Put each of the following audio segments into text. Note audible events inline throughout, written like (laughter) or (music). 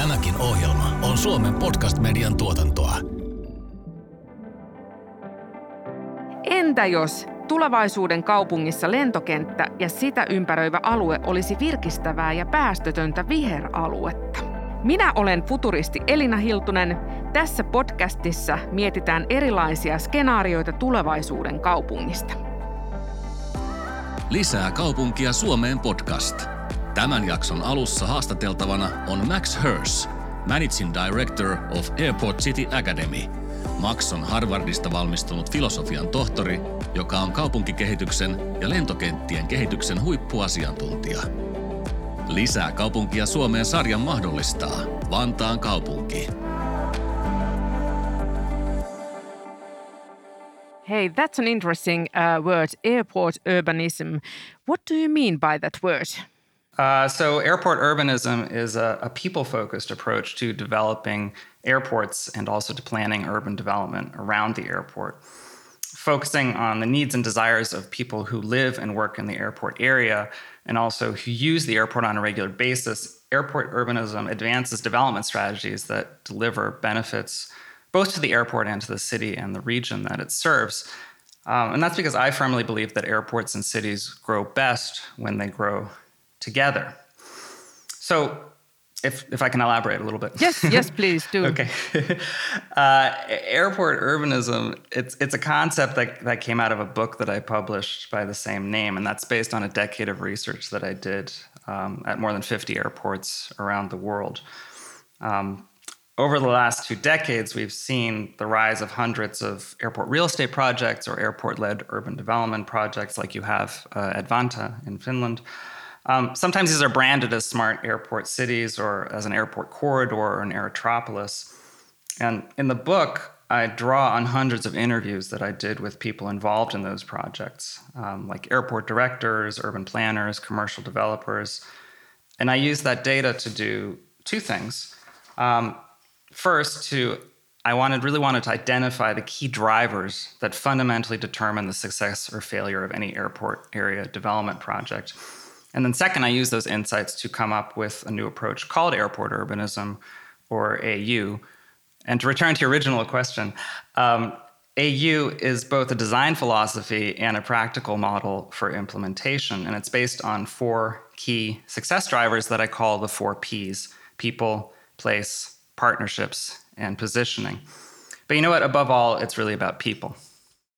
Tämäkin ohjelma on Suomen podcast-median tuotantoa. Entä jos tulevaisuuden kaupungissa lentokenttä ja sitä ympäröivä alue olisi virkistävää ja päästötöntä viheraluetta? Minä olen futuristi Elina Hiltunen. Tässä podcastissa mietitään erilaisia skenaarioita tulevaisuuden kaupungista. Lisää kaupunkia Suomeen podcast. Tämän jakson alussa haastateltavana on Max Hers, Managing Director of Airport City Academy. Max on Harvardista valmistunut filosofian tohtori, joka on kaupunkikehityksen ja lentokenttien kehityksen huippuasiantuntija. Lisää kaupunkia Suomeen sarjan mahdollistaa Vantaan kaupunki. Hey, that's an interesting uh, word, airport urbanism. What do you mean by that word? Uh, so, airport urbanism is a, a people focused approach to developing airports and also to planning urban development around the airport, focusing on the needs and desires of people who live and work in the airport area and also who use the airport on a regular basis. Airport urbanism advances development strategies that deliver benefits both to the airport and to the city and the region that it serves. Um, and that's because I firmly believe that airports and cities grow best when they grow together. So, if, if I can elaborate a little bit. Yes, yes, please do. (laughs) okay. (laughs) uh, airport urbanism, it's, it's a concept that, that came out of a book that I published by the same name, and that's based on a decade of research that I did um, at more than 50 airports around the world. Um, over the last two decades, we've seen the rise of hundreds of airport real estate projects or airport led urban development projects like you have uh, at Vanta in Finland. Um, sometimes these are branded as smart airport cities or as an airport corridor or an aerotropolis. And in the book, I draw on hundreds of interviews that I did with people involved in those projects, um, like airport directors, urban planners, commercial developers. And I use that data to do two things. Um, first, to I wanted really wanted to identify the key drivers that fundamentally determine the success or failure of any airport area development project. And then, second, I use those insights to come up with a new approach called airport urbanism or AU. And to return to your original question, um, AU is both a design philosophy and a practical model for implementation. And it's based on four key success drivers that I call the four P's people, place, partnerships, and positioning. But you know what? Above all, it's really about people.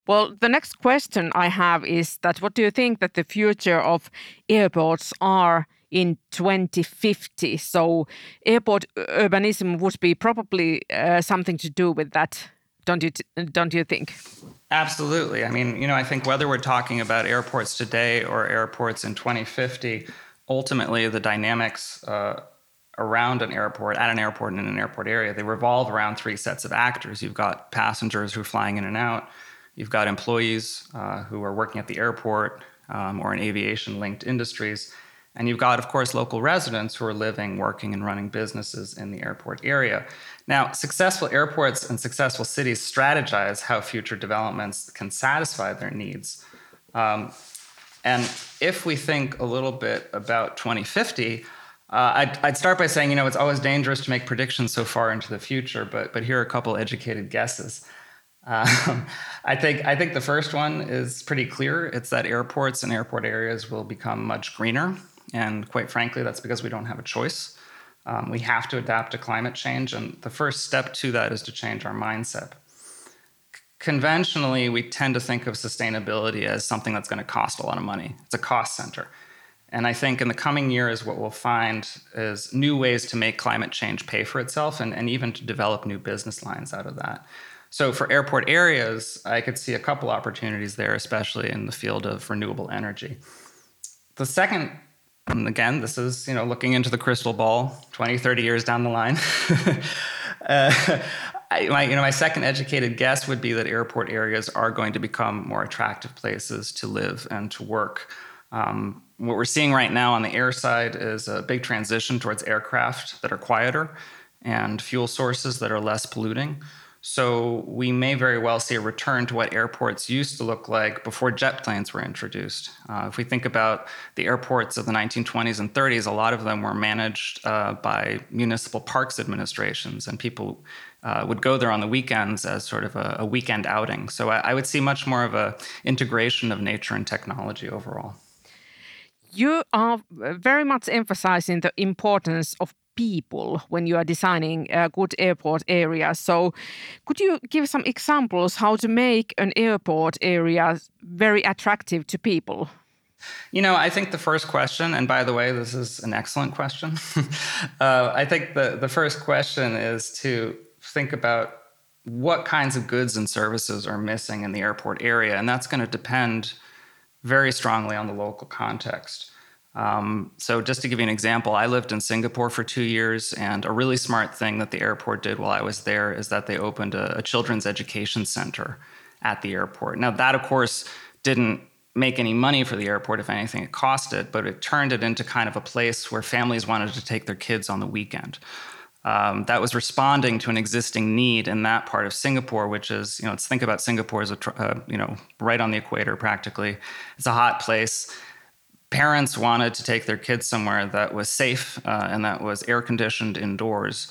Well, the next question I have is that what do you think that the future of airports are in 2050? So, airport urbanism would be probably uh, something to do with that, don't you? don't you think? Absolutely. I mean, you know, I think whether we're talking about airports today or airports in 2050, ultimately the dynamics uh, around an airport, at an airport, and in an airport area, they revolve around three sets of actors. You've got passengers who are flying in and out. You've got employees uh, who are working at the airport um, or in aviation linked industries. And you've got, of course, local residents who are living, working, and running businesses in the airport area. Now, successful airports and successful cities strategize how future developments can satisfy their needs. Um, and if we think a little bit about 2050, uh, I'd, I'd, start by saying, you know, it's always dangerous to make predictions so far into the future, but, but here are a couple educated guesses. Um, (laughs) I think I think the first one is pretty clear. It's that airports and airport areas will become much greener, and quite frankly, that's because we don't have a choice. Um, we have to adapt to climate change, and the first step to that is to change our mindset. conventionally, we tend to think of sustainability as something that's going to cost a lot of money. It's a cost center. And I think in the coming years, what we'll find is new ways to make climate change pay for itself and, and even to develop new business lines out of that. So for airport areas, I could see a couple opportunities there, especially in the field of renewable energy. The second, and again, this is you know looking into the crystal ball, 20, 30 years down the line. (laughs) uh, I, my, you know, my second educated guess would be that airport areas are going to become more attractive places to live and to work. Um, what we're seeing right now on the air side is a big transition towards aircraft that are quieter and fuel sources that are less polluting. So we may very well see a return to what airports used to look like before jet planes were introduced. Uh, if we think about the airports of the 1920s and 30s, a lot of them were managed uh, by municipal parks administrations, and people uh, would go there on the weekends as sort of a, a weekend outing. So I, I would see much more of a integration of nature and technology overall. You are very much emphasizing the importance of people when you are designing a good airport area. So, could you give some examples how to make an airport area very attractive to people? You know, I think the first question, and by the way, this is an excellent question. (laughs) uh, I think the, the first question is to think about what kinds of goods and services are missing in the airport area. And that's going to depend very strongly on the local context. Um, so, just to give you an example, I lived in Singapore for two years, and a really smart thing that the airport did while I was there is that they opened a, a children's education center at the airport. Now, that of course didn't make any money for the airport. If anything, it cost it, but it turned it into kind of a place where families wanted to take their kids on the weekend. Um, that was responding to an existing need in that part of Singapore, which is, you know, let's think about Singapore as a, uh, you know, right on the equator practically. It's a hot place parents wanted to take their kids somewhere that was safe uh, and that was air conditioned indoors.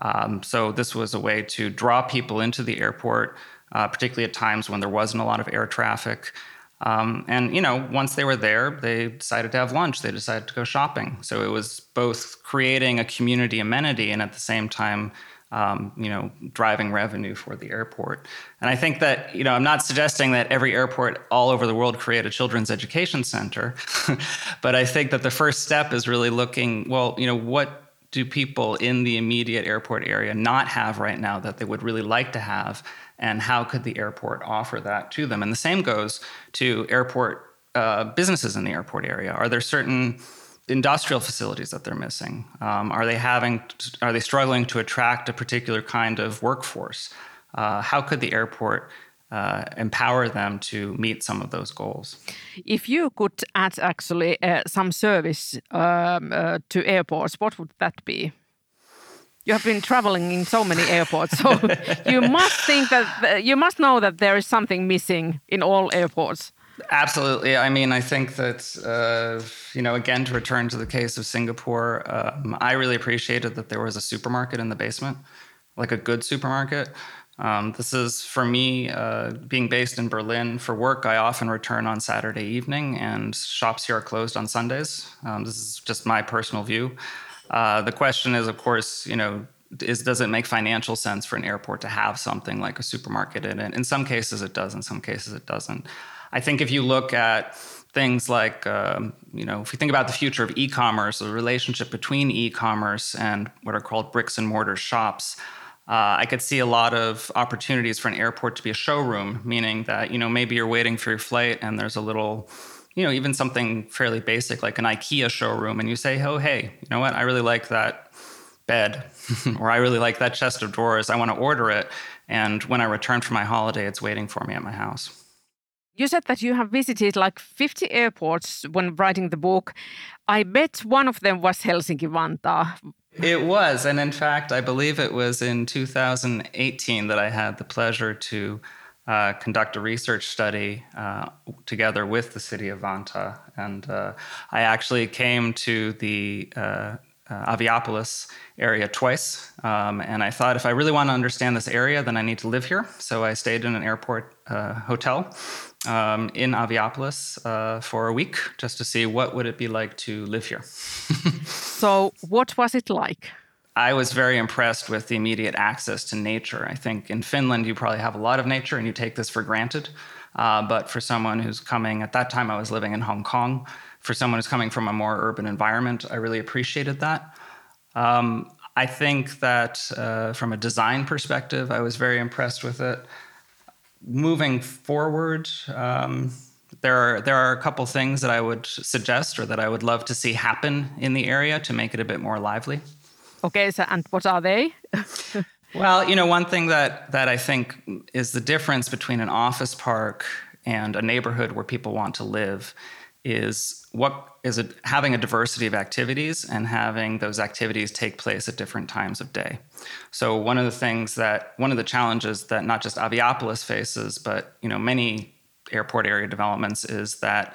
Um, so this was a way to draw people into the airport, uh, particularly at times when there wasn't a lot of air traffic. Um, and you know, once they were there, they decided to have lunch. They decided to go shopping. So it was both creating a community amenity and at the same time um, you know, driving revenue for the airport. And I think that, you know, I'm not suggesting that every airport all over the world create a children's education center, (laughs) but I think that the first step is really looking, well, you know, what do people in the immediate airport area not have right now that they would really like to have? And how could the airport offer that to them? And the same goes to airport uh, businesses in the airport area. Are there certain industrial facilities that they're missing? Um, are they having? Are they struggling to attract a particular kind of workforce? Uh, how could the airport uh, empower them to meet some of those goals? If you could add actually uh, some service um, uh, to airports, what would that be? You have been traveling in so many airports, so (laughs) you must think that you must know that there is something missing in all airports. Absolutely. I mean, I think that, uh, you know, again, to return to the case of Singapore, um, I really appreciated that there was a supermarket in the basement, like a good supermarket. Um, this is for me, uh, being based in Berlin for work, I often return on Saturday evening, and shops here are closed on Sundays. Um, this is just my personal view. Uh, the question is, of course, you know, is does it make financial sense for an airport to have something like a supermarket in it? In some cases, it does. In some cases, it doesn't. I think if you look at things like, um, you know, if you think about the future of e commerce, the relationship between e commerce and what are called bricks and mortar shops, uh, I could see a lot of opportunities for an airport to be a showroom, meaning that, you know, maybe you're waiting for your flight and there's a little, you know, even something fairly basic like an IKEA showroom, and you say, oh, hey, you know what, I really like that bed, (laughs) or I really like that chest of drawers, I want to order it. And when I return from my holiday, it's waiting for me at my house. You said that you have visited like 50 airports when writing the book. I bet one of them was Helsinki Vantaa. It was. And in fact, I believe it was in 2018 that I had the pleasure to uh, conduct a research study uh, together with the city of Vanta. And uh, I actually came to the uh, uh, Aviapolis area twice. Um, and I thought if I really want to understand this area, then I need to live here. So I stayed in an airport uh, hotel um, in Aviapolis uh, for a week just to see what would it be like to live here. (laughs) so what was it like? I was very impressed with the immediate access to nature. I think in Finland, you probably have a lot of nature and you take this for granted. Uh, but for someone who's coming, at that time I was living in Hong Kong, for someone who's coming from a more urban environment, I really appreciated that. Um, I think that uh, from a design perspective, I was very impressed with it. Moving forward, um, there are there are a couple things that I would suggest or that I would love to see happen in the area to make it a bit more lively. Okay, so and what are they? (laughs) well, you know, one thing that that I think is the difference between an office park and a neighborhood where people want to live is what is it having a diversity of activities and having those activities take place at different times of day. So one of the things that one of the challenges that not just Aviapolis faces, but you know many airport area developments is that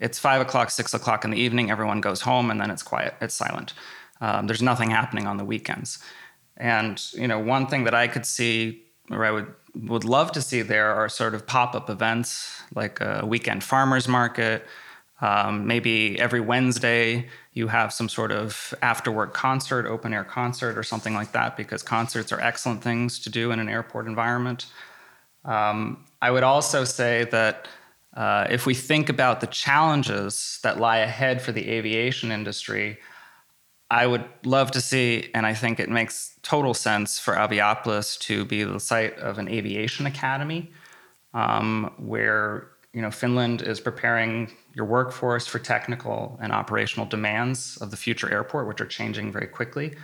it's five o'clock, six o'clock in the evening, everyone goes home, and then it's quiet, it's silent. Um, there's nothing happening on the weekends. And you know, one thing that I could see, or I would would love to see there, are sort of pop up events like a weekend farmers market. Um, maybe every Wednesday you have some sort of after work concert, open air concert, or something like that, because concerts are excellent things to do in an airport environment. Um, I would also say that uh, if we think about the challenges that lie ahead for the aviation industry, I would love to see, and I think it makes total sense for Aviapolis to be the site of an aviation academy, um, where you know Finland is preparing your workforce for technical and operational demands of the future airport, which are changing very quickly.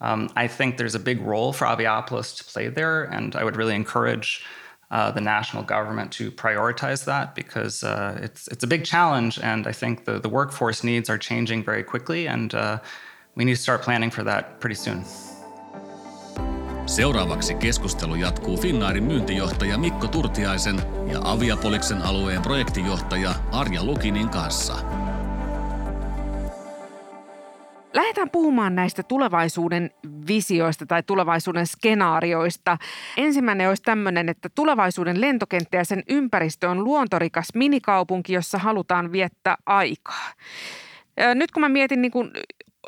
Um, I think there's a big role for Aviapolis to play there, and I would really encourage uh, the national government to prioritize that because uh, it's it's a big challenge, and I think the the workforce needs are changing very quickly, and uh, we need to start planning for that pretty soon. Seuraavaksi keskustelu jatkuu Finnairin myyntijohtaja Mikko Turtiaisen ja Aviapoliksen alueen projektijohtaja Arja Lukinin kanssa. Lähdetään puhumaan näistä tulevaisuuden visioista tai tulevaisuuden skenaarioista. Ensimmäinen olisi tämmöinen, että tulevaisuuden lentokenttä ja sen ympäristö on luontorikas minikaupunki, jossa halutaan viettää aikaa. Nyt kun mä mietin niin kuin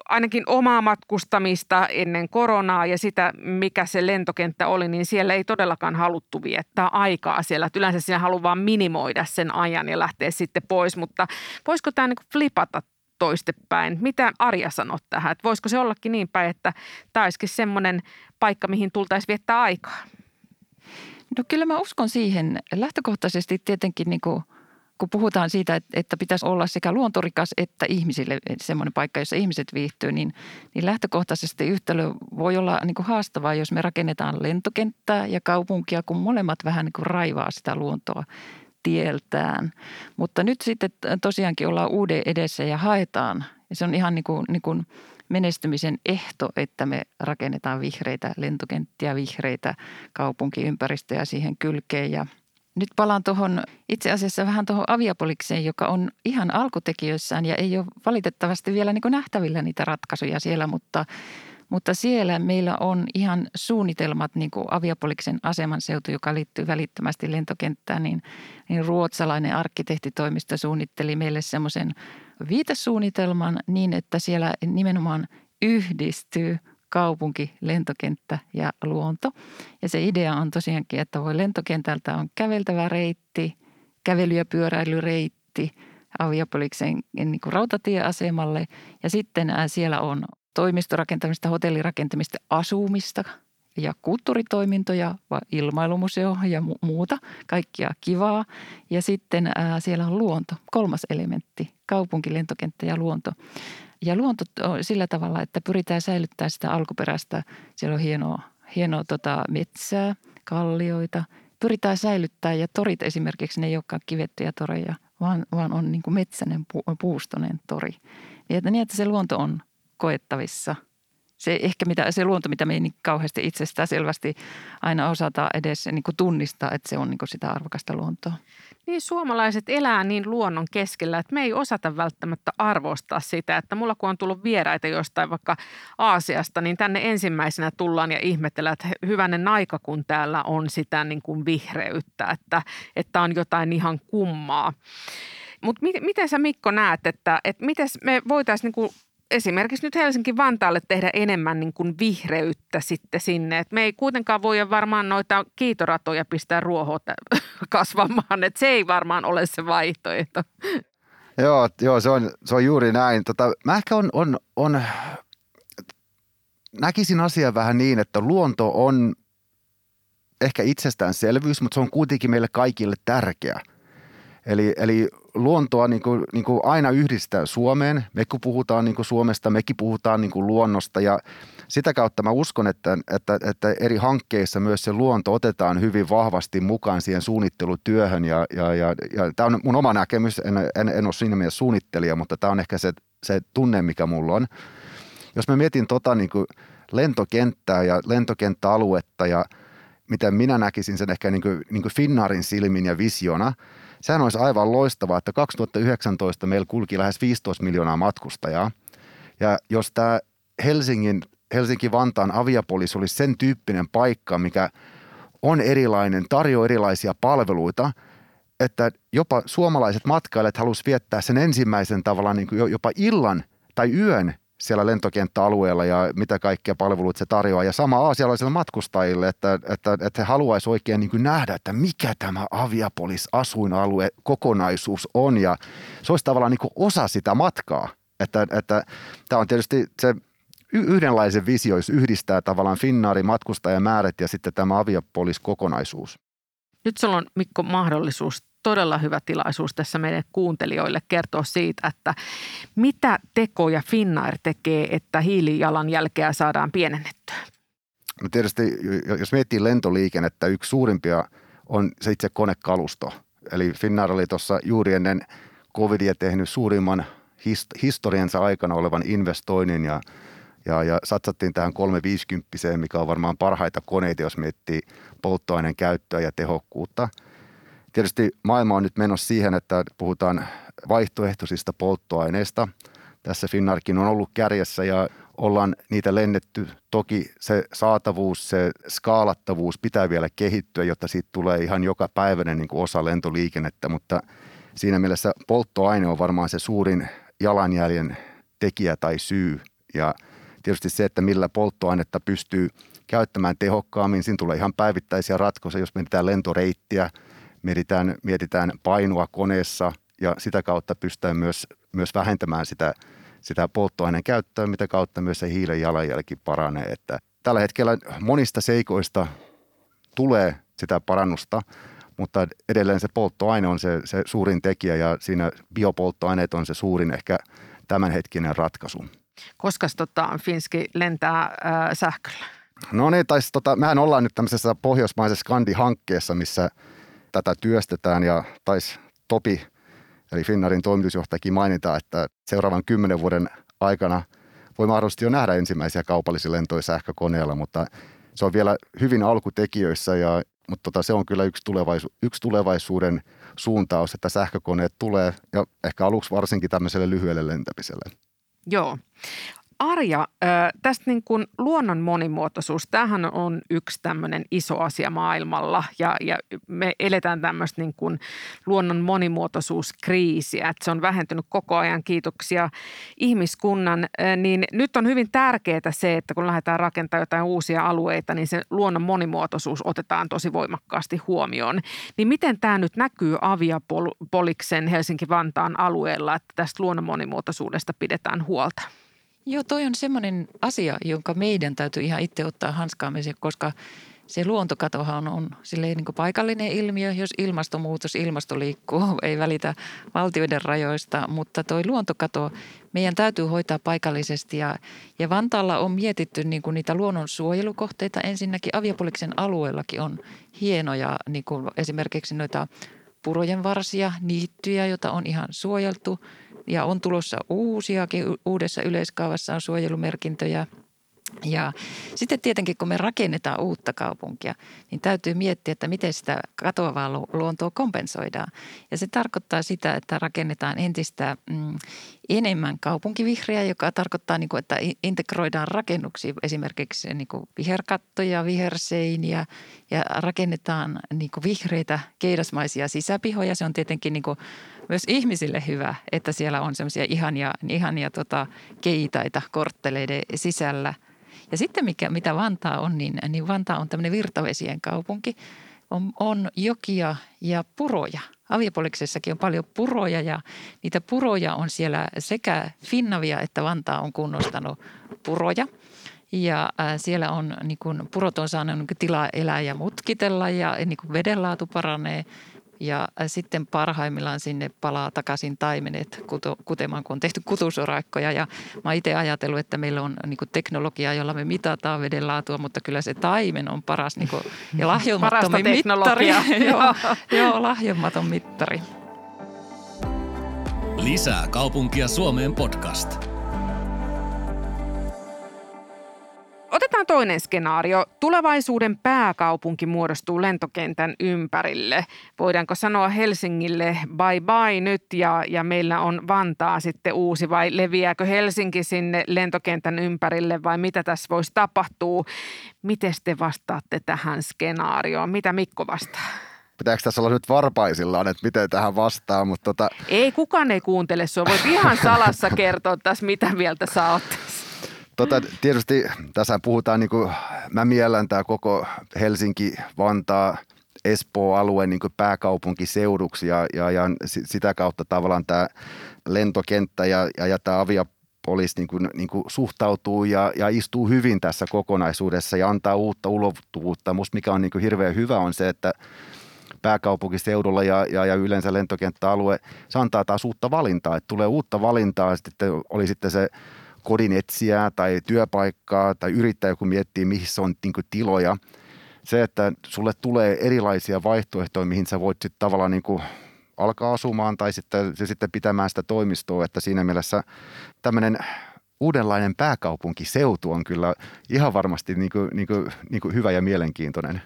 ainakin omaa matkustamista ennen koronaa ja sitä, mikä se lentokenttä oli, niin siellä ei todellakaan haluttu viettää aikaa siellä. Että yleensä siinä haluaa vaan minimoida sen ajan ja lähteä sitten pois, mutta voisiko tämä niin flipata toistepäin? Mitä Arja sanot tähän? Että voisiko se ollakin niin päin, että tämä olisikin semmoinen paikka, mihin tultaisiin viettää aikaa? No kyllä mä uskon siihen. Lähtökohtaisesti tietenkin niin kuin – kun puhutaan siitä, että pitäisi olla sekä luontorikas että ihmisille semmoinen paikka, jossa ihmiset viihtyy, niin, niin lähtökohtaisesti yhtälö voi olla niin kuin haastavaa, jos me rakennetaan lentokenttää ja kaupunkia, kun molemmat vähän niin kuin raivaa sitä luontoa tieltään. Mutta nyt sitten tosiaankin ollaan uuden edessä ja haetaan. Ja se on ihan niin kuin, niin kuin menestymisen ehto, että me rakennetaan vihreitä lentokenttiä, vihreitä kaupunkiympäristöjä siihen kylkeen ja – nyt palaan tuohon itse asiassa vähän tuohon aviapolikseen, joka on ihan alkutekijöissään ja ei ole valitettavasti vielä niin nähtävillä niitä ratkaisuja siellä, mutta, mutta siellä meillä on ihan suunnitelmat niin kuin aviapoliksen asemanseutu, joka liittyy välittömästi lentokenttään, niin, niin ruotsalainen arkkitehtitoimisto suunnitteli meille semmoisen viitesuunnitelman niin, että siellä nimenomaan yhdistyy – kaupunki, lentokenttä ja luonto. Ja se idea on tosiaankin, että voi lentokentältä on käveltävä reitti, kävely- ja pyöräilyreitti Aviapoliksen niin kuin rautatieasemalle. Ja sitten siellä on toimistorakentamista, hotellirakentamista, asumista ja kulttuuritoimintoja, ilmailumuseo ja muuta, kaikkia kivaa. Ja sitten siellä on luonto, kolmas elementti, kaupunki, lentokenttä ja luonto. Ja luonto on sillä tavalla, että pyritään säilyttämään sitä alkuperäistä. Siellä on hienoa, hienoa tota metsää, kallioita. Pyritään säilyttämään ja torit esimerkiksi, ne ei olekaan kivettyjä toreja, vaan, vaan on niin kuin metsäinen puustonen tori. Niin että, niin, että se luonto on koettavissa – se ehkä mitä, se luonto, mitä me ei niin kauheasti itsestään selvästi aina osata edes niin kuin tunnistaa, että se on niin kuin sitä arvokasta luontoa. Niin suomalaiset elää niin luonnon keskellä, että me ei osata välttämättä arvostaa sitä, että mulla kun on tullut vieraita jostain vaikka Aasiasta, niin tänne ensimmäisenä tullaan ja ihmetellään, että hyvänen aika, kun täällä on sitä niin kuin vihreyttä, että, että on jotain ihan kummaa. Mutta miten sä Mikko näet, että, että miten me voitaisiin niin esimerkiksi nyt Helsinki-Vantaalle tehdä enemmän niin kuin vihreyttä sitten sinne. Et me ei kuitenkaan voi varmaan noita kiitoratoja pistää ruohota (laughs) kasvamaan, että se ei varmaan ole se vaihtoehto. Joo, joo se, on, se on juuri näin. Tota, mä ehkä on, on, on, näkisin asian vähän niin, että luonto on ehkä itsestäänselvyys, mutta se on kuitenkin meille kaikille tärkeä. Eli, eli luontoa niin kuin, niin kuin aina yhdistää Suomeen. Me kun puhutaan niin kuin Suomesta, mekin puhutaan niin kuin luonnosta ja sitä kautta mä uskon, että, että, että eri hankkeissa myös se luonto otetaan hyvin vahvasti mukaan siihen suunnittelutyöhön ja, ja, ja, ja tämä on mun oma näkemys, en, en, en ole siinä mielessä suunnittelija, mutta tämä on ehkä se, se tunne, mikä mulla on. Jos mä mietin tota niin kuin lentokenttää ja lentokenttäaluetta ja miten minä näkisin sen ehkä niin kuin, niin kuin Finnaarin silmin ja visiona, sehän olisi aivan loistavaa, että 2019 meillä kulki lähes 15 miljoonaa matkustajaa. Ja jos tämä Helsingin, Helsinki-Vantaan aviapolis olisi sen tyyppinen paikka, mikä on erilainen, tarjoaa erilaisia palveluita, että jopa suomalaiset matkailijat halusivat viettää sen ensimmäisen tavallaan niin kuin jopa illan tai yön siellä lentokenttäalueella ja mitä kaikkia palveluita se tarjoaa. Ja sama aasialaisille matkustajille, että, että, että he haluaisivat oikein niin kuin nähdä, että mikä tämä Aviapolis asuinalue kokonaisuus on. Ja se olisi tavallaan niin kuin osa sitä matkaa. Että, että tämä on tietysti se yhdenlaisen visio, jos yhdistää tavallaan Finnaarin matkustajamäärät ja sitten tämä Aviapolis kokonaisuus. Nyt sulla on Mikko mahdollisuus todella hyvä tilaisuus tässä meidän kuuntelijoille kertoa siitä, että mitä tekoja Finnair tekee, että hiilijalanjälkeä saadaan pienennettyä? No tietysti, jos miettii lentoliikennettä, yksi suurimpia on se itse konekalusto. Eli Finnair oli tuossa juuri ennen covidia tehnyt suurimman historiansa aikana olevan investoinnin ja, ja, ja satsattiin tähän 350, mikä on varmaan parhaita koneita, jos miettii polttoaineen käyttöä ja tehokkuutta – Tietysti maailma on nyt menossa siihen, että puhutaan vaihtoehtoisista polttoaineista. Tässä Finnarkin on ollut kärjessä ja ollaan niitä lennetty. Toki se saatavuus, se skaalattavuus pitää vielä kehittyä, jotta siitä tulee ihan joka päiväinen niin kuin osa lentoliikennettä, mutta siinä mielessä polttoaine on varmaan se suurin jalanjäljen tekijä tai syy. Ja tietysti se, että millä polttoainetta pystyy käyttämään tehokkaammin, siinä tulee ihan päivittäisiä ratkaisuja, jos mietitään lentoreittiä – mietitään, mietitään painoa koneessa ja sitä kautta pystytään myös, myös vähentämään sitä, sitä polttoaineen käyttöä, mitä kautta myös se hiilen jalanjälki paranee. Että tällä hetkellä monista seikoista tulee sitä parannusta, mutta edelleen se polttoaine on se, se suurin tekijä ja siinä biopolttoaineet on se suurin ehkä tämänhetkinen ratkaisu. Koska tota, Finski lentää äh, sähköllä? No niin, tai tota, mehän ollaan nyt tämmöisessä pohjoismaisessa Skandi-hankkeessa, missä – tätä työstetään ja taisi Topi, eli Finnarin toimitusjohtajakin mainita, että seuraavan kymmenen vuoden aikana voi mahdollisesti jo nähdä ensimmäisiä kaupallisia lentoja sähkökoneella, mutta se on vielä hyvin alkutekijöissä, ja, mutta tota, se on kyllä yksi, tulevaisu, yksi tulevaisuuden suuntaus, että sähkökoneet tulee ja ehkä aluksi varsinkin tämmöiselle lyhyelle lentämiselle. Joo. Arja, tästä niin kuin luonnon monimuotoisuus, tämähän on yksi tämmöinen iso asia maailmalla ja, ja me eletään tämmöistä niin kuin luonnon monimuotoisuuskriisiä, että se on vähentynyt koko ajan, kiitoksia ihmiskunnan, niin nyt on hyvin tärkeää se, että kun lähdetään rakentamaan jotain uusia alueita, niin se luonnon monimuotoisuus otetaan tosi voimakkaasti huomioon. Niin miten tämä nyt näkyy Aviapoliksen Helsinki-Vantaan alueella, että tästä luonnon monimuotoisuudesta pidetään huolta? Joo, toi on semmoinen asia, jonka meidän täytyy ihan itse ottaa hanskaamiseen, koska se luontokatohan on silleen niin paikallinen ilmiö, jos ilmastonmuutos, ilmasto liikkuu, (laughs) ei välitä valtioiden rajoista, mutta toi luontokato meidän täytyy hoitaa paikallisesti. Ja, ja Vantaalla on mietitty niin kuin niitä luonnonsuojelukohteita. Ensinnäkin Aviopoliksen alueellakin on hienoja niin kuin esimerkiksi noita purojen varsia, niittyjä, joita on ihan suojeltu – ja on tulossa uusiakin. Uudessa yleiskaavassa on suojelumerkintöjä. Ja sitten tietenkin, kun me rakennetaan uutta kaupunkia, niin täytyy miettiä, että miten sitä katoavaa luontoa kompensoidaan. Ja se tarkoittaa sitä, että rakennetaan entistä mm, enemmän kaupunkivihreää, joka tarkoittaa, niin että integroidaan rakennuksia, esimerkiksi niin viherkattoja, viherseiniä ja rakennetaan niin vihreitä keidasmaisia sisäpihoja. Se on tietenkin myös ihmisille hyvä, että siellä on semmoisia ihania, ihania tota, keitaita kortteleiden sisällä. Ja sitten mikä, mitä Vantaa on, niin, niin Vantaa on tämmöinen virtavesien kaupunki. On, on jokia ja puroja. Aviopoliksessakin on paljon puroja ja niitä puroja on siellä sekä Finnavia että Vantaa on kunnostanut puroja. Ja äh, siellä on, niin kun, purot on saanut niin tilaa elää ja mutkitella ja niin vedenlaatu paranee – Ja sitten parhaimmillaan sinne palaa takaisin taimenet kutemaan, kun on tehty kutusoraikkoja. Ja mä itse ajatellut, että meillä on niin teknologiaa, jolla me mitataan veden laatua, mutta kyllä se taimen on paras niin kuin, ja (laughs) lahjomattomin mittari. (laughs) joo, joo, lahjomaton mittari. Lisää kaupunkia Suomeen podcast. Otetaan toinen skenaario. Tulevaisuuden pääkaupunki muodostuu lentokentän ympärille. Voidaanko sanoa Helsingille bye bye nyt ja, ja meillä on Vantaa sitten uusi vai leviääkö Helsinki sinne lentokentän ympärille vai mitä tässä voisi tapahtua? Miten te vastaatte tähän skenaarioon? Mitä Mikko vastaa? pitääkö tässä olla nyt varpaisillaan, että miten tähän vastaa, mutta tota... Ei, kukaan ei kuuntele sua. Voit ihan salassa kertoa tässä, mitä mieltä sä oot. Tota, tietysti tässä puhutaan, niin kuin, mä miellän tämä koko Helsinki, Vantaa, Espoo-alue niin pääkaupunkiseuduksi ja, ja, ja sitä kautta tavallaan tämä lentokenttä ja, ja, ja tämä aviapolis niin kuin, niin kuin suhtautuu ja, ja istuu hyvin tässä kokonaisuudessa ja antaa uutta ulottuvuutta. Musta mikä on niin kuin hirveän hyvä on se, että pääkaupunkiseudulla ja, ja, ja yleensä lentokenttäalue, se antaa taas uutta valintaa. Että tulee uutta valintaa, sitten oli sitten se kodin etsijää tai työpaikkaa tai yrittäjä, kun miettii, missä on niin tiloja. Se, että sulle tulee erilaisia vaihtoehtoja, mihin sä voit sitten tavallaan niin kuin alkaa asumaan tai sitten, sitten pitämään sitä toimistoa, että siinä mielessä tämmöinen uudenlainen pääkaupunkiseutu on kyllä ihan varmasti niin kuin, niin kuin, niin kuin hyvä ja mielenkiintoinen.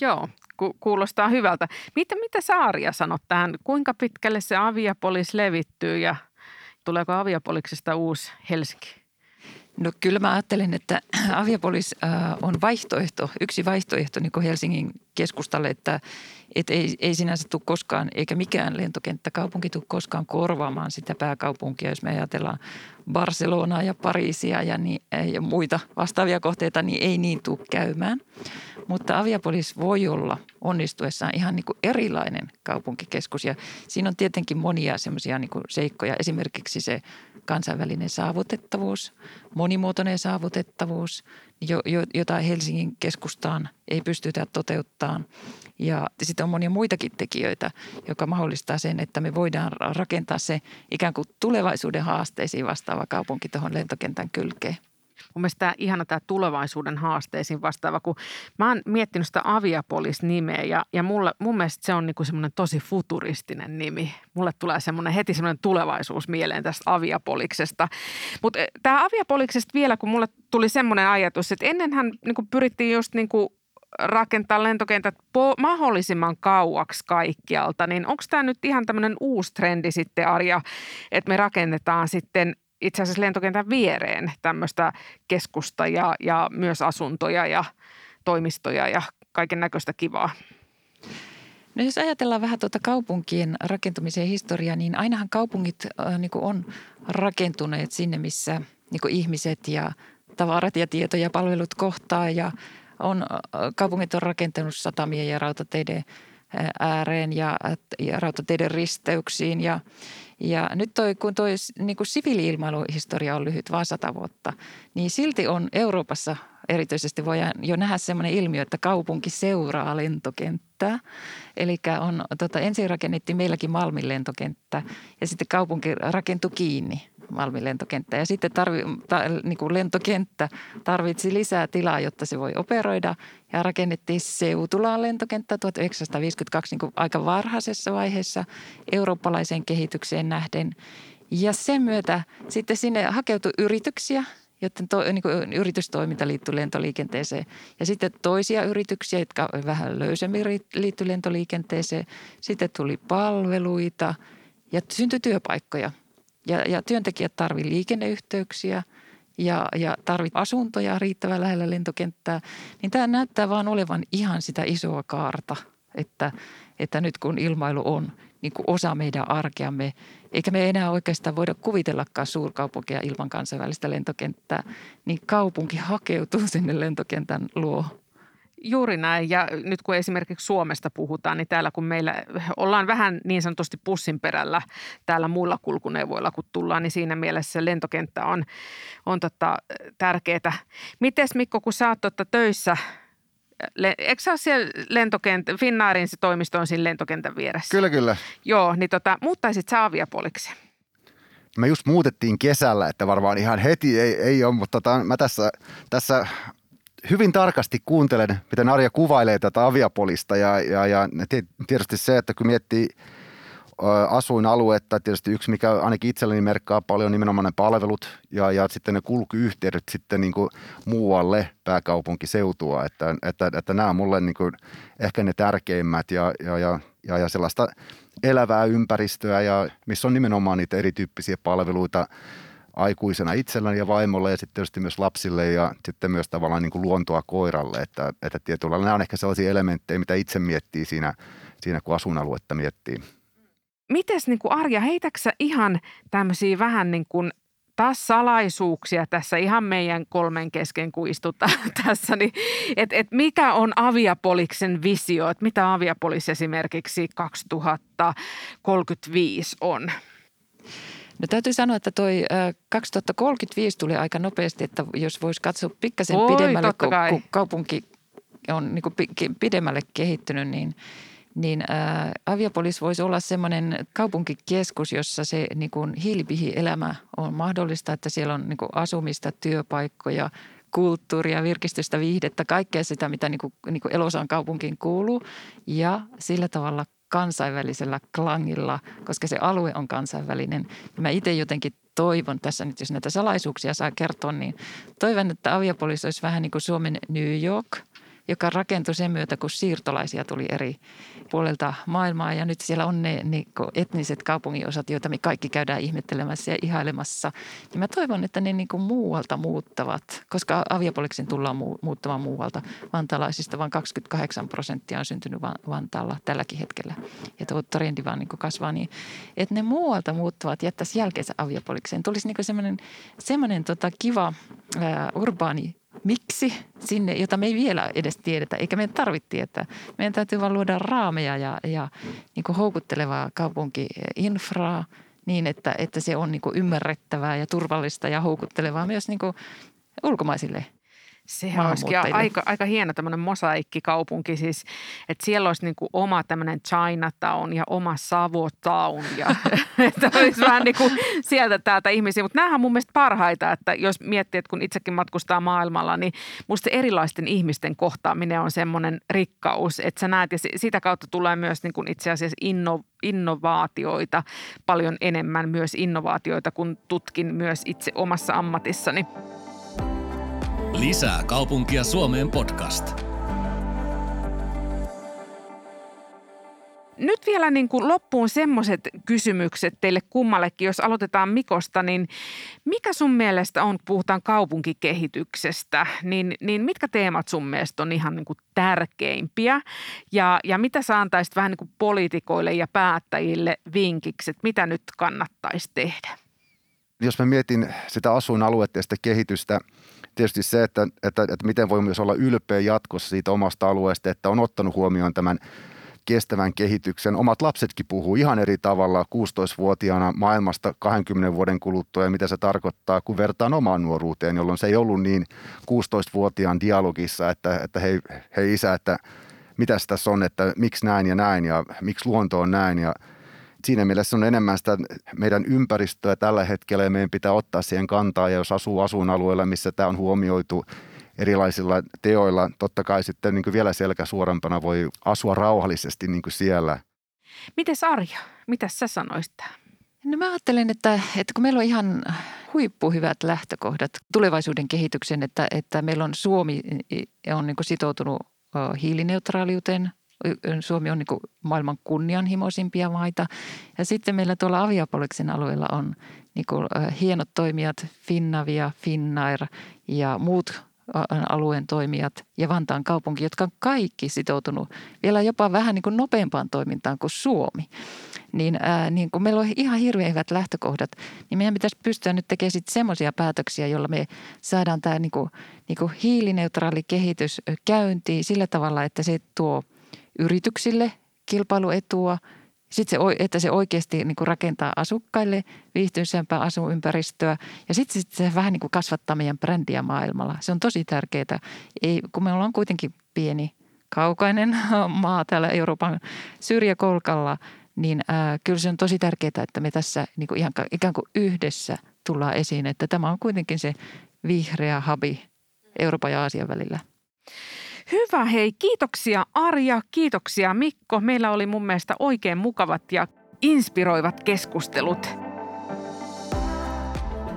Joo, ku- kuulostaa hyvältä. Mitä, mitä Saaria sanot tähän? Kuinka pitkälle se aviapolis levittyy ja tuleeko aviapoliksesta uusi Helsinki? No kyllä mä ajattelen, että (clears throat) aviapolis on vaihtoehto, yksi vaihtoehto niin Helsingin keskustalle, että, että ei, ei sinänsä tule koskaan, eikä mikään lentokenttäkaupunki tule koskaan korvaamaan sitä pääkaupunkia. Jos me ajatellaan Barcelonaa ja Pariisia ja, niin, ja muita vastaavia kohteita, niin ei niin tule käymään. Mutta Aviapolis voi olla onnistuessaan ihan niin kuin erilainen kaupunkikeskus ja siinä on tietenkin monia semmoisia niin seikkoja. Esimerkiksi se kansainvälinen saavutettavuus, monimuotoinen saavutettavuus, jota Helsingin keskustaan ei pystytä toteuttamaan. Ja sitten on monia muitakin tekijöitä, joka mahdollistaa sen, että me voidaan rakentaa se ikään kuin tulevaisuuden haasteisiin vastaava kaupunki tuohon lentokentän kylkeen. Mun mielestä tämä ihana tämä tulevaisuuden haasteisiin vastaava, kun mä oon miettinyt sitä Aviapolis-nimeä ja, ja mulle, mun mielestä se on niinku semmoinen tosi futuristinen nimi. Mulle tulee semmoinen heti semmoinen tulevaisuus mieleen tästä Aviapoliksesta. Mutta eh, tämä Aviapoliksesta vielä, kun mulle tuli semmoinen ajatus, että ennenhän niinku pyrittiin just niinku rakentaa lentokentät po- mahdollisimman kauaksi kaikkialta, niin onko tämä nyt ihan tämmöinen uusi trendi sitten Arja, että me rakennetaan sitten itse asiassa lentokentän viereen tämmöistä keskusta ja, ja myös asuntoja ja toimistoja ja kaiken näköistä kivaa. No jos ajatellaan vähän tuota kaupunkien rakentumisen historiaa, niin ainahan kaupungit äh, niin on rakentuneet sinne, missä niin ihmiset ja tavarat ja tieto ja palvelut kohtaa ja on, äh, kaupungit on rakentanut satamien ja rautateiden ääreen ja, ja rautateiden risteyksiin ja, ja nyt toi, kun tuo niin siviili-ilmailuhistoria on lyhyt, vain sata vuotta, niin silti on Euroopassa erityisesti voidaan jo nähdä sellainen ilmiö, että kaupunki seuraa lentokenttää. Eli on, tota, ensin rakennettiin meilläkin Malmin lentokenttä ja sitten kaupunki rakentui kiinni Malmin lentokenttä. Ja sitten tarvi, ta, niin kuin lentokenttä tarvitsi lisää tilaa, jotta se voi operoida. Ja rakennettiin Seutulaan lentokenttä 1952 niin kuin aika varhaisessa vaiheessa eurooppalaiseen kehitykseen nähden. Ja sen myötä sitten sinne hakeutui yrityksiä, joten to, niin kuin yritystoiminta liittyy lentoliikenteeseen. Ja sitten toisia yrityksiä, jotka vähän löysemmin liittyy lentoliikenteeseen. Sitten tuli palveluita ja syntyi työpaikkoja – ja, ja työntekijät tarvitsevat liikenneyhteyksiä ja, ja tarvitsevat asuntoja riittävän lähellä lentokenttää, niin tämä näyttää vaan olevan ihan sitä isoa kaarta, että, että nyt kun ilmailu on niin kuin osa meidän arkeamme, eikä me enää oikeastaan voida kuvitellakaan suurkaupunkia ilman kansainvälistä lentokenttää, niin kaupunki hakeutuu sinne lentokentän luo Juuri näin. Ja nyt kun esimerkiksi Suomesta puhutaan, niin täällä kun meillä ollaan vähän niin sanotusti pussin perällä täällä muilla kulkuneuvoilla, kun tullaan, niin siinä mielessä lentokenttä on, on tota, tärkeää. Mites Mikko, kun sä oot tota töissä eikö sä ole siellä lentokenttä, Finnaarin se toimisto on siinä lentokentän vieressä? Kyllä, kyllä. Joo, niin tota, muuttaisit sä aviapoliksi? Me just muutettiin kesällä, että varmaan ihan heti ei, ei ole, mutta tota, mä tässä, tässä hyvin tarkasti kuuntelen, miten Arja kuvailee tätä aviapolista ja, ja, ja tietysti se, että kun miettii asuinaluetta, tietysti yksi, mikä ainakin itselleni merkkaa paljon nimenomaan ne palvelut ja, ja sitten ne kulkuyhteydet sitten niin kuin muualle pääkaupunkiseutua, että, että, että nämä on mulle niin kuin ehkä ne tärkeimmät ja, ja, ja, ja, ja sellaista elävää ympäristöä ja missä on nimenomaan niitä erityyppisiä palveluita aikuisena itselläni ja vaimolle ja sitten tietysti myös lapsille ja sitten myös tavallaan niin kuin luontoa koiralle, että, että tietyllä nämä on ehkä sellaisia elementtejä, mitä itse miettii siinä, siinä kun asuinaluetta miettii. Mites niin kuin Arja, heitäksä ihan tämmöisiä vähän niin kuin taas salaisuuksia tässä ihan meidän kolmen kesken, kun istutaan (laughs) tässä, niin et, et mikä on Aviapoliksen visio, että mitä Aviapolis esimerkiksi 2035 on? No täytyy sanoa, että toi 2035 tuli aika nopeasti, että jos voisi katsoa pikkasen pidemmälle, kun, kaupunki on niin kuin pidemmälle kehittynyt, niin – niin ää, Aviapolis voisi olla semmoinen kaupunkikeskus, jossa se niin kuin hiilipihi-elämä on mahdollista, että siellä on niin kuin asumista, työpaikkoja, kulttuuria, virkistystä, viihdettä, kaikkea sitä, mitä niin kuin, niin kuin Elosaan kaupunkiin kuuluu. Ja sillä tavalla kansainvälisellä klangilla, koska se alue on kansainvälinen. Mä itse jotenkin toivon tässä nyt, jos näitä salaisuuksia saa kertoa, niin toivon, että Aviapolis olisi vähän niin kuin Suomen New York – joka rakentui sen myötä, kun siirtolaisia tuli eri puolelta maailmaa. Ja nyt siellä on ne, ne etniset kaupunginosat, joita me kaikki käydään ihmettelemässä ja ihailemassa. Ja mä toivon, että ne niin kuin muualta muuttavat, koska aviapoliksen tullaan muuttamaan muualta. Vantaalaisista vain 28 prosenttia on syntynyt Vantaalla tälläkin hetkellä. Ja tuo trendi vaan niin kasvaa niin, että ne muualta muuttavat jättäisi jälkeensä aviapolikseen. Tulisi niin semmoinen, semmoinen tota kiva ää, urbaani miksi sinne, jota me ei vielä edes tiedetä, eikä meidän tarvitse tietää. Meidän täytyy vaan luoda raameja ja, ja niin houkuttelevaa kaupunkiinfraa niin, että, että se on niin ymmärrettävää ja turvallista ja houkuttelevaa myös niin ulkomaisille Sehän olisikin aika, aika hieno tämmöinen mosaikkikaupunki siis, että siellä olisi niin kuin oma tämmöinen Chinatown ja oma Savotown ja (laughs) (laughs) että olisi vähän niin kuin sieltä täältä ihmisiä. Mutta nämähän on mun mielestä parhaita, että jos miettii, että kun itsekin matkustaa maailmalla, niin musta erilaisten ihmisten kohtaaminen on semmoinen rikkaus, että sä näet ja sitä kautta tulee myös niin kuin itse asiassa inno, innovaatioita paljon enemmän, myös innovaatioita, kun tutkin myös itse omassa ammatissani. Lisää kaupunkia Suomeen podcast. Nyt vielä niin kuin loppuun semmoiset kysymykset teille kummallekin, jos aloitetaan Mikosta, niin mikä sun mielestä on, kun puhutaan kaupunkikehityksestä, niin, niin mitkä teemat sun mielestä on ihan niin kuin tärkeimpiä ja, ja mitä sä antaisit vähän niin kuin poliitikoille ja päättäjille vinkiksi, että mitä nyt kannattaisi tehdä? Jos mä mietin sitä asuinaluetta ja sitä kehitystä – tietysti se, että, että, että miten voi myös olla ylpeä jatkossa siitä omasta alueesta, että on ottanut huomioon tämän kestävän kehityksen. Omat lapsetkin puhuu ihan eri tavalla 16-vuotiaana maailmasta 20 vuoden kuluttua ja mitä se tarkoittaa, kun vertaan omaan nuoruuteen, jolloin se ei ollut niin 16-vuotiaan dialogissa, että, että hei, hei isä, että mitä tässä on, että miksi näin ja näin ja miksi luonto on näin ja – siinä mielessä on enemmän sitä meidän ympäristöä tällä hetkellä ja meidän pitää ottaa siihen kantaa. Ja jos asuu asuinalueella, missä tämä on huomioitu erilaisilla teoilla, totta kai sitten niin kuin vielä selkä suorempana voi asua rauhallisesti niin kuin siellä. Miten Arja, mitä sä sanoisit No mä ajattelen, että, että kun meillä on ihan huippuhyvät lähtökohdat tulevaisuuden kehityksen, että, että meillä on Suomi on niin sitoutunut hiilineutraaliuteen Suomi on niin maailman kunnianhimoisimpia maita. Ja sitten meillä tuolla Aviapoliksen alueella on niin kuin hienot toimijat Finnavia, Finnair ja muut alueen toimijat ja Vantaan kaupunki, jotka on kaikki sitoutunut vielä jopa vähän niin kuin nopeampaan toimintaan kuin Suomi. Niin, ää, niin kun meillä on ihan hirveän hyvät lähtökohdat, niin meidän pitäisi pystyä nyt tekemään semmoisia päätöksiä, joilla me saadaan tämä niin kuin, niin kuin hiilineutraali kehitys käyntiin sillä tavalla, että se tuo – yrityksille kilpailuetua Sitten se, että se oikeasti niin kuin rakentaa asukkaille viihtyisämpää asuinympäristöä ja sitten se vähän niin kuin kasvattaa meidän brändiä maailmalla. Se on tosi tärkeää, Ei, kun me ollaan kuitenkin pieni, kaukainen (laughs) maa täällä Euroopan syrjäkolkalla, niin ää, kyllä se on tosi tärkeää, että me tässä niin kuin ihan, ikään kuin yhdessä tullaan esiin, että tämä on kuitenkin se vihreä habi Euroopan ja Aasian välillä. Hyvä, hei kiitoksia Arja, kiitoksia Mikko. Meillä oli mun mielestä oikein mukavat ja inspiroivat keskustelut.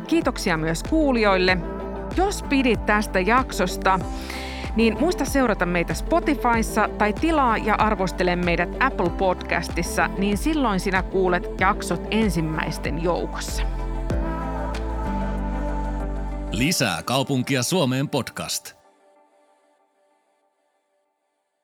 Kiitoksia myös kuulijoille. Jos pidit tästä jaksosta, niin muista seurata meitä Spotifyssa tai tilaa ja arvostele meidät Apple Podcastissa, niin silloin sinä kuulet jaksot ensimmäisten joukossa. Lisää kaupunkia Suomeen podcast –